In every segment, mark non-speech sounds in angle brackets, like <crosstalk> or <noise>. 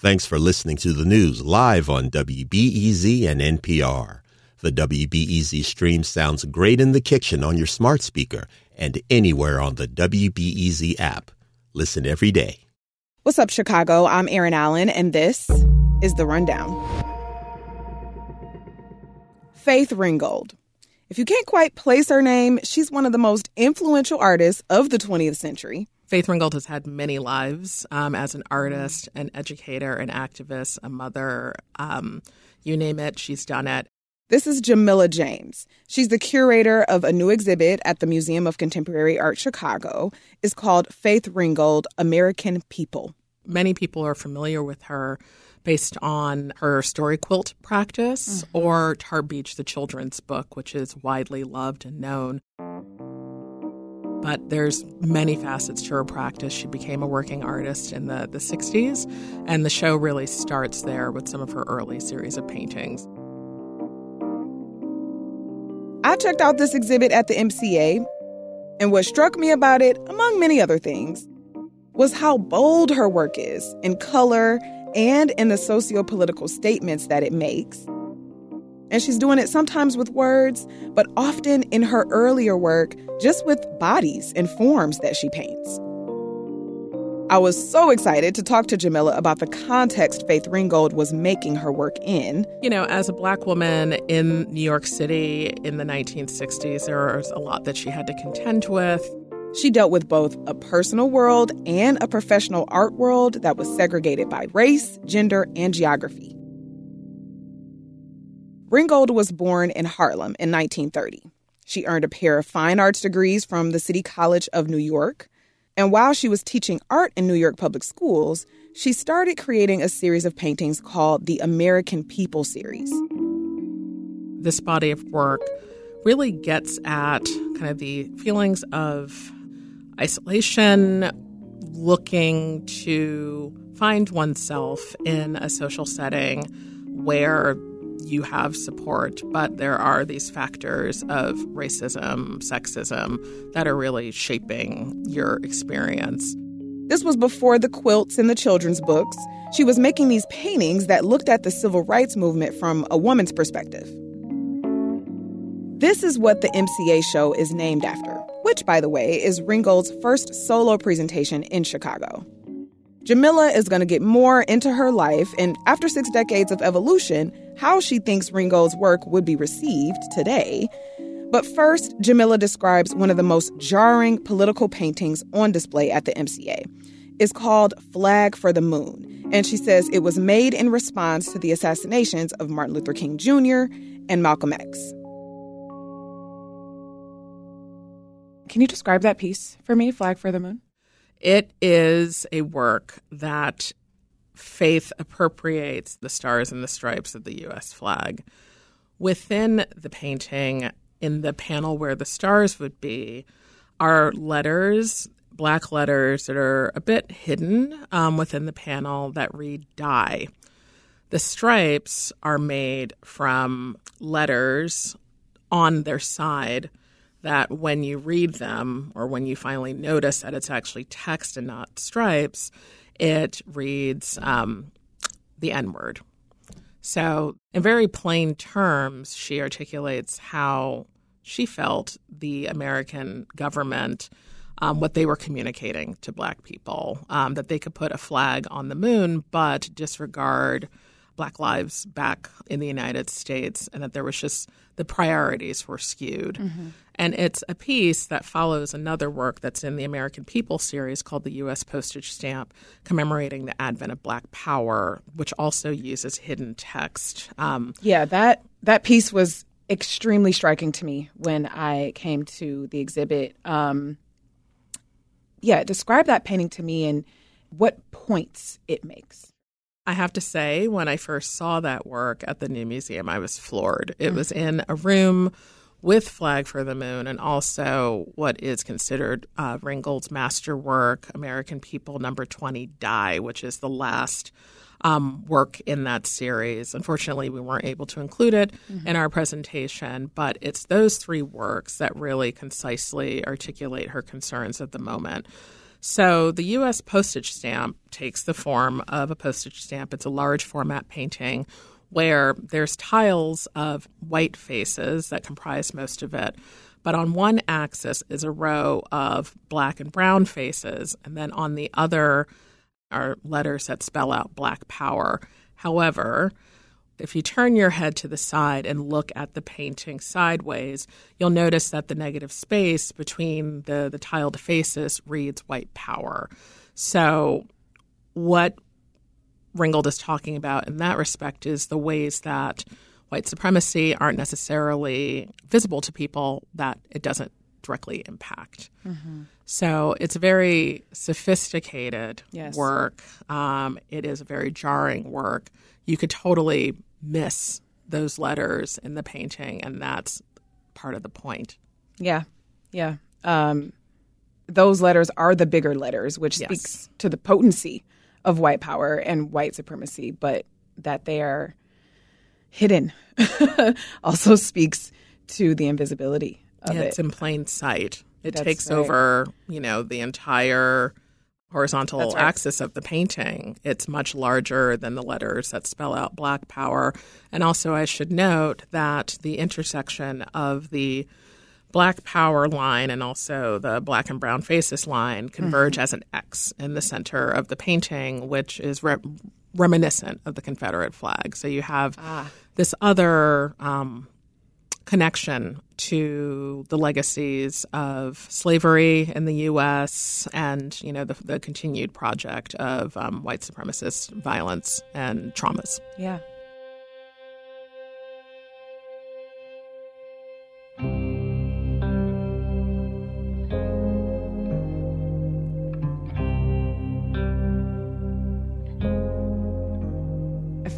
Thanks for listening to the news live on WBEZ and NPR. The WBEZ stream sounds great in the kitchen on your smart speaker and anywhere on the WBEZ app. Listen every day. What's up, Chicago? I'm Erin Allen, and this is The Rundown. Faith Ringgold. If you can't quite place her name, she's one of the most influential artists of the 20th century. Faith Ringgold has had many lives um, as an artist, an educator, an activist, a mother. Um, you name it, she's done it. This is Jamillah James. She's the curator of a new exhibit at the Museum of Contemporary Art Chicago. It's called Faith Ringgold American People. Many people are familiar with her based on her story quilt practice mm-hmm. or Tar Beach, the children's book, which is widely loved and known. But there's many facets to her practice. She became a working artist in the, the 60s, and the show really starts there with some of her early series of paintings. I checked out this exhibit at the MCA, and what struck me about it, among many other things, was how bold her work is in color and in the socio political statements that it makes. And she's doing it sometimes with words, but often in her earlier work, just with bodies and forms that she paints. I was so excited to talk to Jamillah about the context Faith Ringgold was making her work in. You know, as a black woman in New York City in the 1960s, there was a lot that she had to contend with. She dealt with both a personal world and a professional art world that was segregated by race, gender, and geography. Ringgold was born in Harlem in 1930. She earned a pair of fine arts degrees from the City College of New York. And while she was teaching art in New York public schools, she started creating a series of paintings called the American People series. This body of work really gets at kind of the feelings of isolation, looking to find oneself in a social setting where you have support, but there are these factors of racism, sexism that are really shaping your experience. This was before the quilts and the children's books. She was making these paintings that looked at the civil rights movement from a woman's perspective. This is what the MCA show is named after, which, by the way, is Ringgold's first solo presentation in Chicago. Jamillah is going to get more into her life and, after six decades of evolution, how she thinks Ringgold's work would be received today. But first, Jamillah describes one of the most jarring political paintings on display at the MCA. It's called Flag for the Moon, and she says it was made in response to the assassinations of Martin Luther King Jr. and Malcolm X. Can you describe that piece for me, Flag for the Moon? It is a work that faith appropriates the stars and the stripes of the U.S. flag. Within the painting, in the panel where the stars would be, are letters, black letters that are a bit hidden um, within the panel that read die. The stripes are made from letters on their side that when you read them or when you finally notice that it's actually text and not stripes, it reads um, the N word. So, in very plain terms, she articulates how she felt the American government, um, what they were communicating to Black people, um, that they could put a flag on the moon but disregard Black lives back in the United States, and that there was just the priorities were skewed. Mm-hmm. And it's a piece that follows another work that's in the American People series called the U.S. Postage Stamp, commemorating the advent of Black Power, which also uses hidden text. Um, yeah, that that piece was extremely striking to me when I came to the exhibit. Um, yeah, describe that painting to me and what points it makes. I have to say, when I first saw that work at the new museum, I was floored. It mm. was in a room with Flag for the Moon and also what is considered uh, Ringgold's masterwork, American People Number 20 Die, which is the last um, work in that series. Unfortunately, we weren't able to include it mm-hmm. in our presentation, but it's those three works that really concisely articulate her concerns at the moment. So the U.S. postage stamp takes the form of a postage stamp. It's a large format painting where there's tiles of white faces that comprise most of it. But on one axis is a row of black and brown faces, and then on the other are letters that spell out black power. However, if you turn your head to the side and look at the painting sideways, you'll notice that the negative space between the, the tiled faces reads white power. So, what Ringgold is talking about in that respect is the ways that white supremacy aren't necessarily visible to people that it doesn't directly impact. Mm-hmm. So it's a very sophisticated yes. work. Um, it is a very jarring work. You could totally miss those letters in the painting, and that's part of the point. Yeah, yeah. Um, those letters are the bigger letters, which yes. speaks to the potency of white power and white supremacy, but that they are hidden <laughs> also speaks to the invisibility of yeah, it. It's in plain sight. It That's takes right. over, you know, the entire horizontal right. axis of the painting. It's much larger than the letters that spell out black power. And also, I should note that the intersection of the black power line and also the black and brown faces line converge mm-hmm. as an X in the center of the painting, which is re- reminiscent of the Confederate flag. So you have ah. this other um, connection to the legacies of slavery in the U.S. and you know the, the continued project of um, white supremacist violence and traumas. Yeah.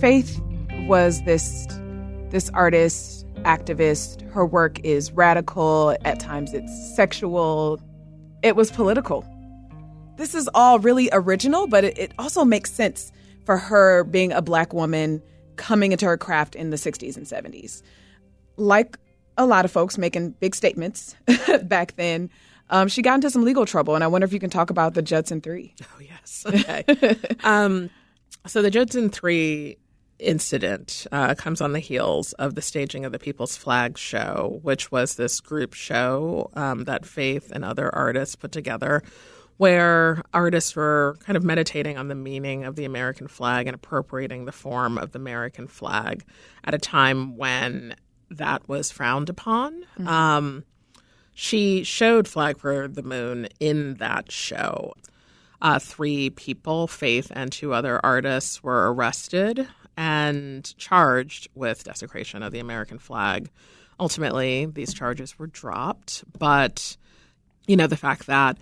Faith was this this artist, activist. Her work is radical, at times it's sexual. It was political. This is all really original, but it, also makes sense for her being a black woman coming into her craft in the 60s and 70s. Like a lot of folks making big statements <laughs> back then, um, she got into some legal trouble, and I wonder if you can talk about the Judson Three. Oh yes, okay. um, so the Judson Three incident uh, comes on the heels of the staging of the People's Flag show, which was this group show um, that Faith and other artists put together, where artists were kind of meditating on the meaning of the American flag and appropriating the form of the American flag at a time when that was frowned upon. Mm-hmm. Um, she showed Flag for the Moon in that show. Uh, three people, Faith and two other artists, were arrested and charged with desecration of the American flag. Ultimately, these charges were dropped, but you know the fact that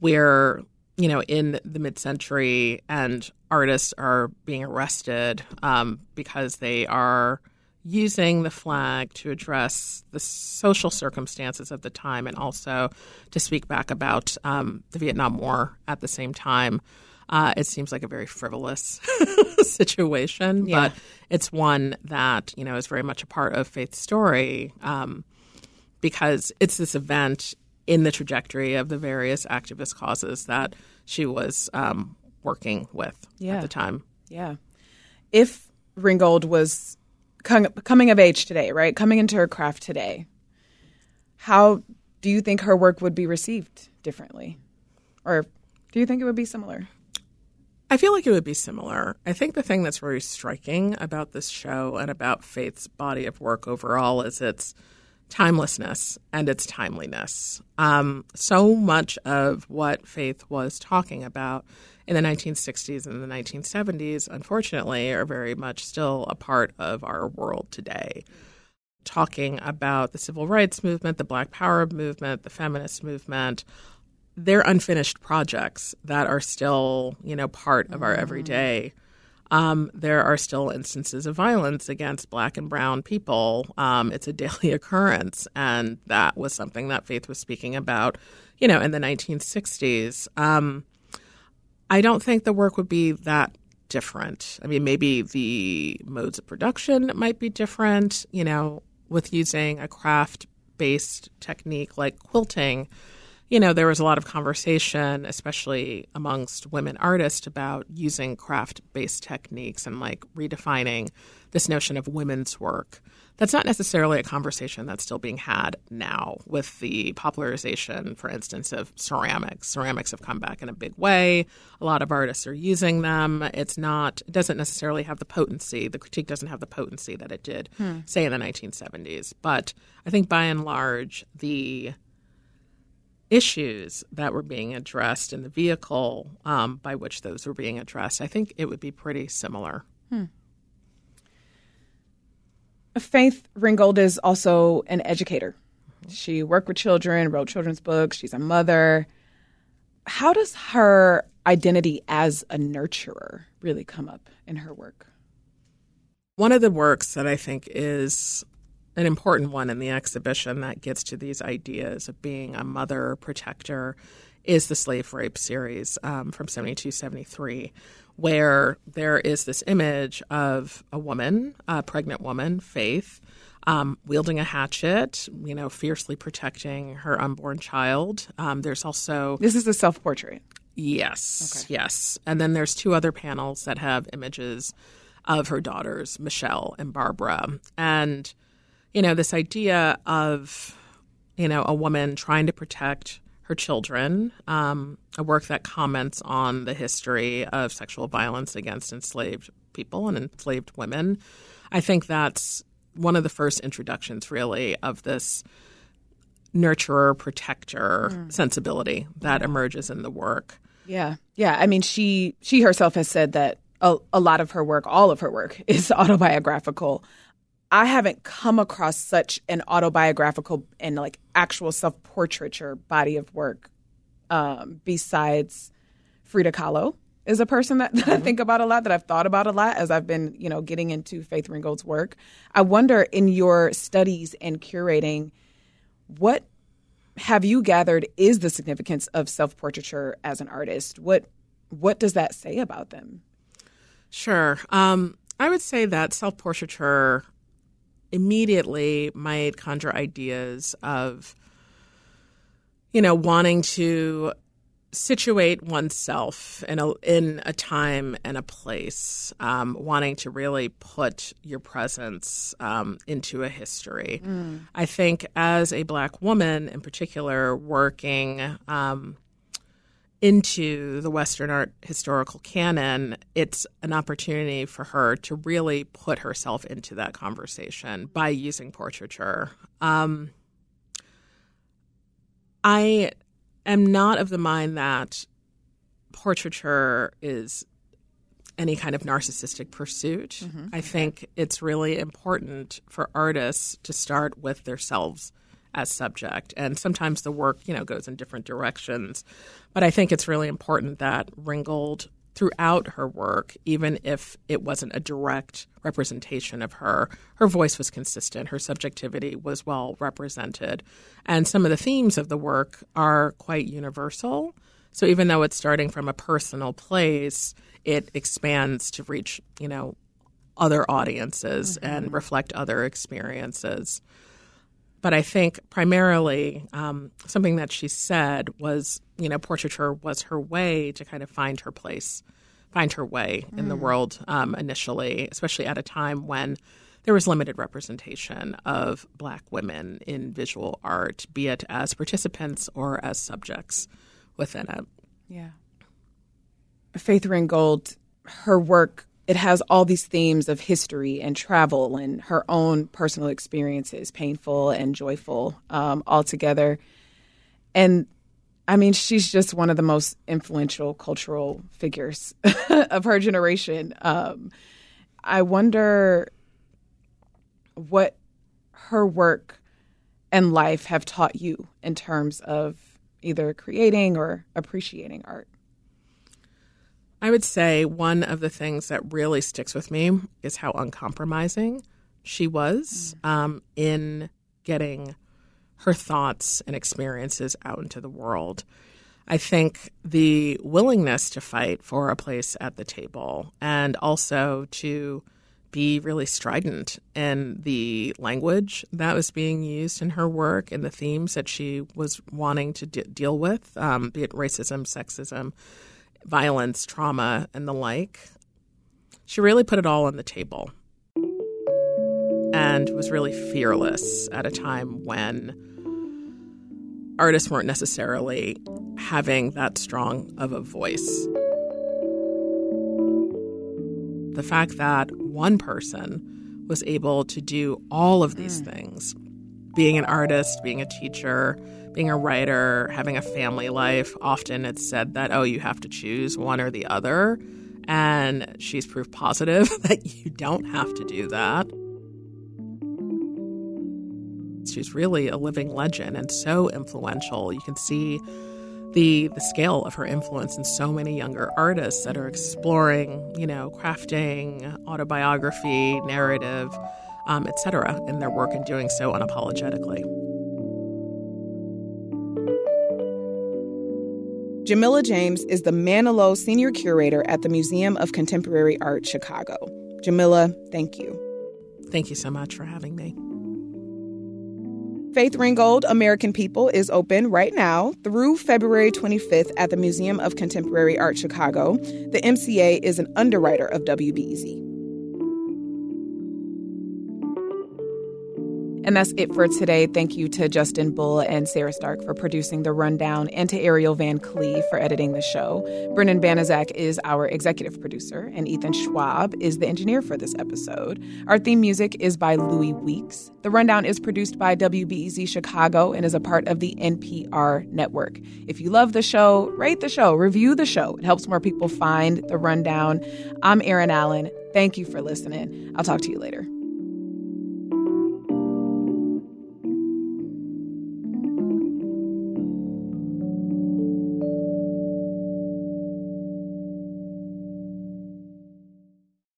we're you know in the mid-century and artists are being arrested um, because they are using the flag to address the social circumstances of the time and also to speak back about um, the Vietnam War at the same time. Uh, it seems like a very frivolous <laughs> situation, yeah. but it's one that you know is very much a part of Faith's story um, because it's this event in the trajectory of the various activist causes that she was um, working with yeah. at the time. Yeah. If Ringgold was coming of age today, right, coming into her craft today, how do you think her work would be received differently, or do you think it would be similar? I feel like it would be similar. I think the thing that's very striking about this show and about Faith's body of work overall is its timelessness and its timeliness. Um, so much of what Faith was talking about in the 1960s and the 1970s, unfortunately, are very much still a part of our world today. Talking about the civil rights movement, the Black Power movement, the feminist movement, they're unfinished projects that are still, you know, part of our everyday. Um, there are still instances of violence against black and brown people. Um, it's a <laughs> daily occurrence, and that was something that Faith was speaking about, you know, in the 1960s. Um, I don't think the work would be that different. I mean, maybe the modes of production might be different, you know, with using a craft based technique like quilting you know, there was a lot of conversation, especially amongst women artists, about using craft based techniques and like redefining this notion of women's work. That's not necessarily a conversation that's still being had now with the popularization, for instance, of ceramics. Ceramics have come back in a big way. A lot of artists are using them. It's not, it doesn't necessarily have the potency. The critique doesn't have the potency that it did, hmm. say, in the 1970s. But I think by and large, the issues that were being addressed in the vehicle um, by which those were being addressed, I think it would be pretty similar. Hmm. Faith Ringgold is also an educator. She worked with children, wrote children's books, she's a mother. How does her identity as a nurturer really come up in her work? One of the works that I think is an important one in the exhibition that gets to these ideas of being a mother protector is the slave rape series um, from 72 73 where there is this image of a woman a pregnant woman faith um, wielding a hatchet you know fiercely protecting her unborn child. Um, there's also this is a self-portrait. Yes okay. yes. And then there's two other panels that have images of her daughters michelle and barbara. And you know, this idea of, you know, a woman trying to protect her children, um, a work that comments on the history of sexual violence against enslaved people and enslaved women. I think that's one of the first introductions, really, of this nurturer protector mm. sensibility that emerges in the work. Yeah, yeah. I mean, she she herself has said that a, a lot of her work, all of her work, <laughs> is autobiographical. I haven't come across such an autobiographical and like actual self portraiture body of work um, besides Frida Kahlo is a person that, <laughs> that mm-hmm. I think about a lot, that I've thought about a lot as I've been, you know, getting into Faith Ringgold's work. I wonder in your studies and curating, what have you gathered is the significance of self portraiture as an artist? What what does that say about them? Sure. Um, I would say that self portraiture immediately might conjure ideas of, you know, wanting to situate oneself in a in a time and a place, um, wanting to really put your presence um, into a history. Mm. I think as a black woman, in particular, working um, into the Western art historical canon, it's an opportunity for her to really put herself into that conversation by using portraiture. Um, I am not of the mind that portraiture is any kind of narcissistic pursuit. Mm-hmm. I think it's really important for artists to start with themselves as subject. And sometimes the work, you know, goes in different directions. But I think it's really important that Ringgold throughout her work, even if it wasn't a direct representation of her, her voice was consistent, her subjectivity was well represented. And some of the themes of the work are quite universal. So even though it's starting from a personal place, it expands to reach, you know, other audiences mm-hmm. and reflect other experiences. But I think primarily um, something that she said was, you know, portraiture was her way to kind of find her place, find her way mm. in the mm. world um, initially, especially at a time when there was limited representation of black women in visual art, be it as participants or as subjects within it. Yeah. Faith Ringgold, her work it has all these themes of history and travel and her own personal experiences, painful and joyful, um, all together. And I mean, she's just one of the most influential cultural figures <laughs> of her generation. Um, I wonder what her work and life have taught you in terms of either creating or appreciating art. I would say one of the things that really sticks with me is how uncompromising she was um, in getting her thoughts and experiences out into the world. I think the willingness to fight for a place at the table and also to be really strident in the language that was being used in her work and the themes that she was wanting to de- deal with, um, be it racism, sexism, violence, trauma, and the like. She really put it all on the table and was really fearless at a time when artists weren't necessarily having that strong of a voice. The fact that one person was able to do all of these mm. things being an artist, being a teacher, being a writer, having a family life. Often it's said that, oh, you have to choose one or the other. And she's proof positive <laughs> that you don't have to do that. She's really a living legend and so influential. You can see the the scale of her influence in so many younger artists that are exploring, you know, crafting, autobiography, narrative, um, etc., in their work and doing so unapologetically. Jamillah James is the Manilow Senior Curator at the Museum of Contemporary Art, Chicago. Jamillah, thank you. Thank you so much for having me. Faith Ringgold American People is open right now through February 25th at the Museum of Contemporary Art Chicago. The MCA is an underwriter of WBEZ. And that's it for today. Thank you to Justin Bull and Sarah Stark for producing the rundown, and to Ariel Van Cleve for editing the show. Brennan Banaszak is our executive producer, and Ethan Schwab is the engineer for this episode. Our theme music is by Louis Weeks. The rundown is produced by WBEZ Chicago and is a part of the NPR network. If you love the show, rate the show, review the show. It helps more people find the rundown. I'm Erin Allen. Thank you for listening. I'll talk to you later.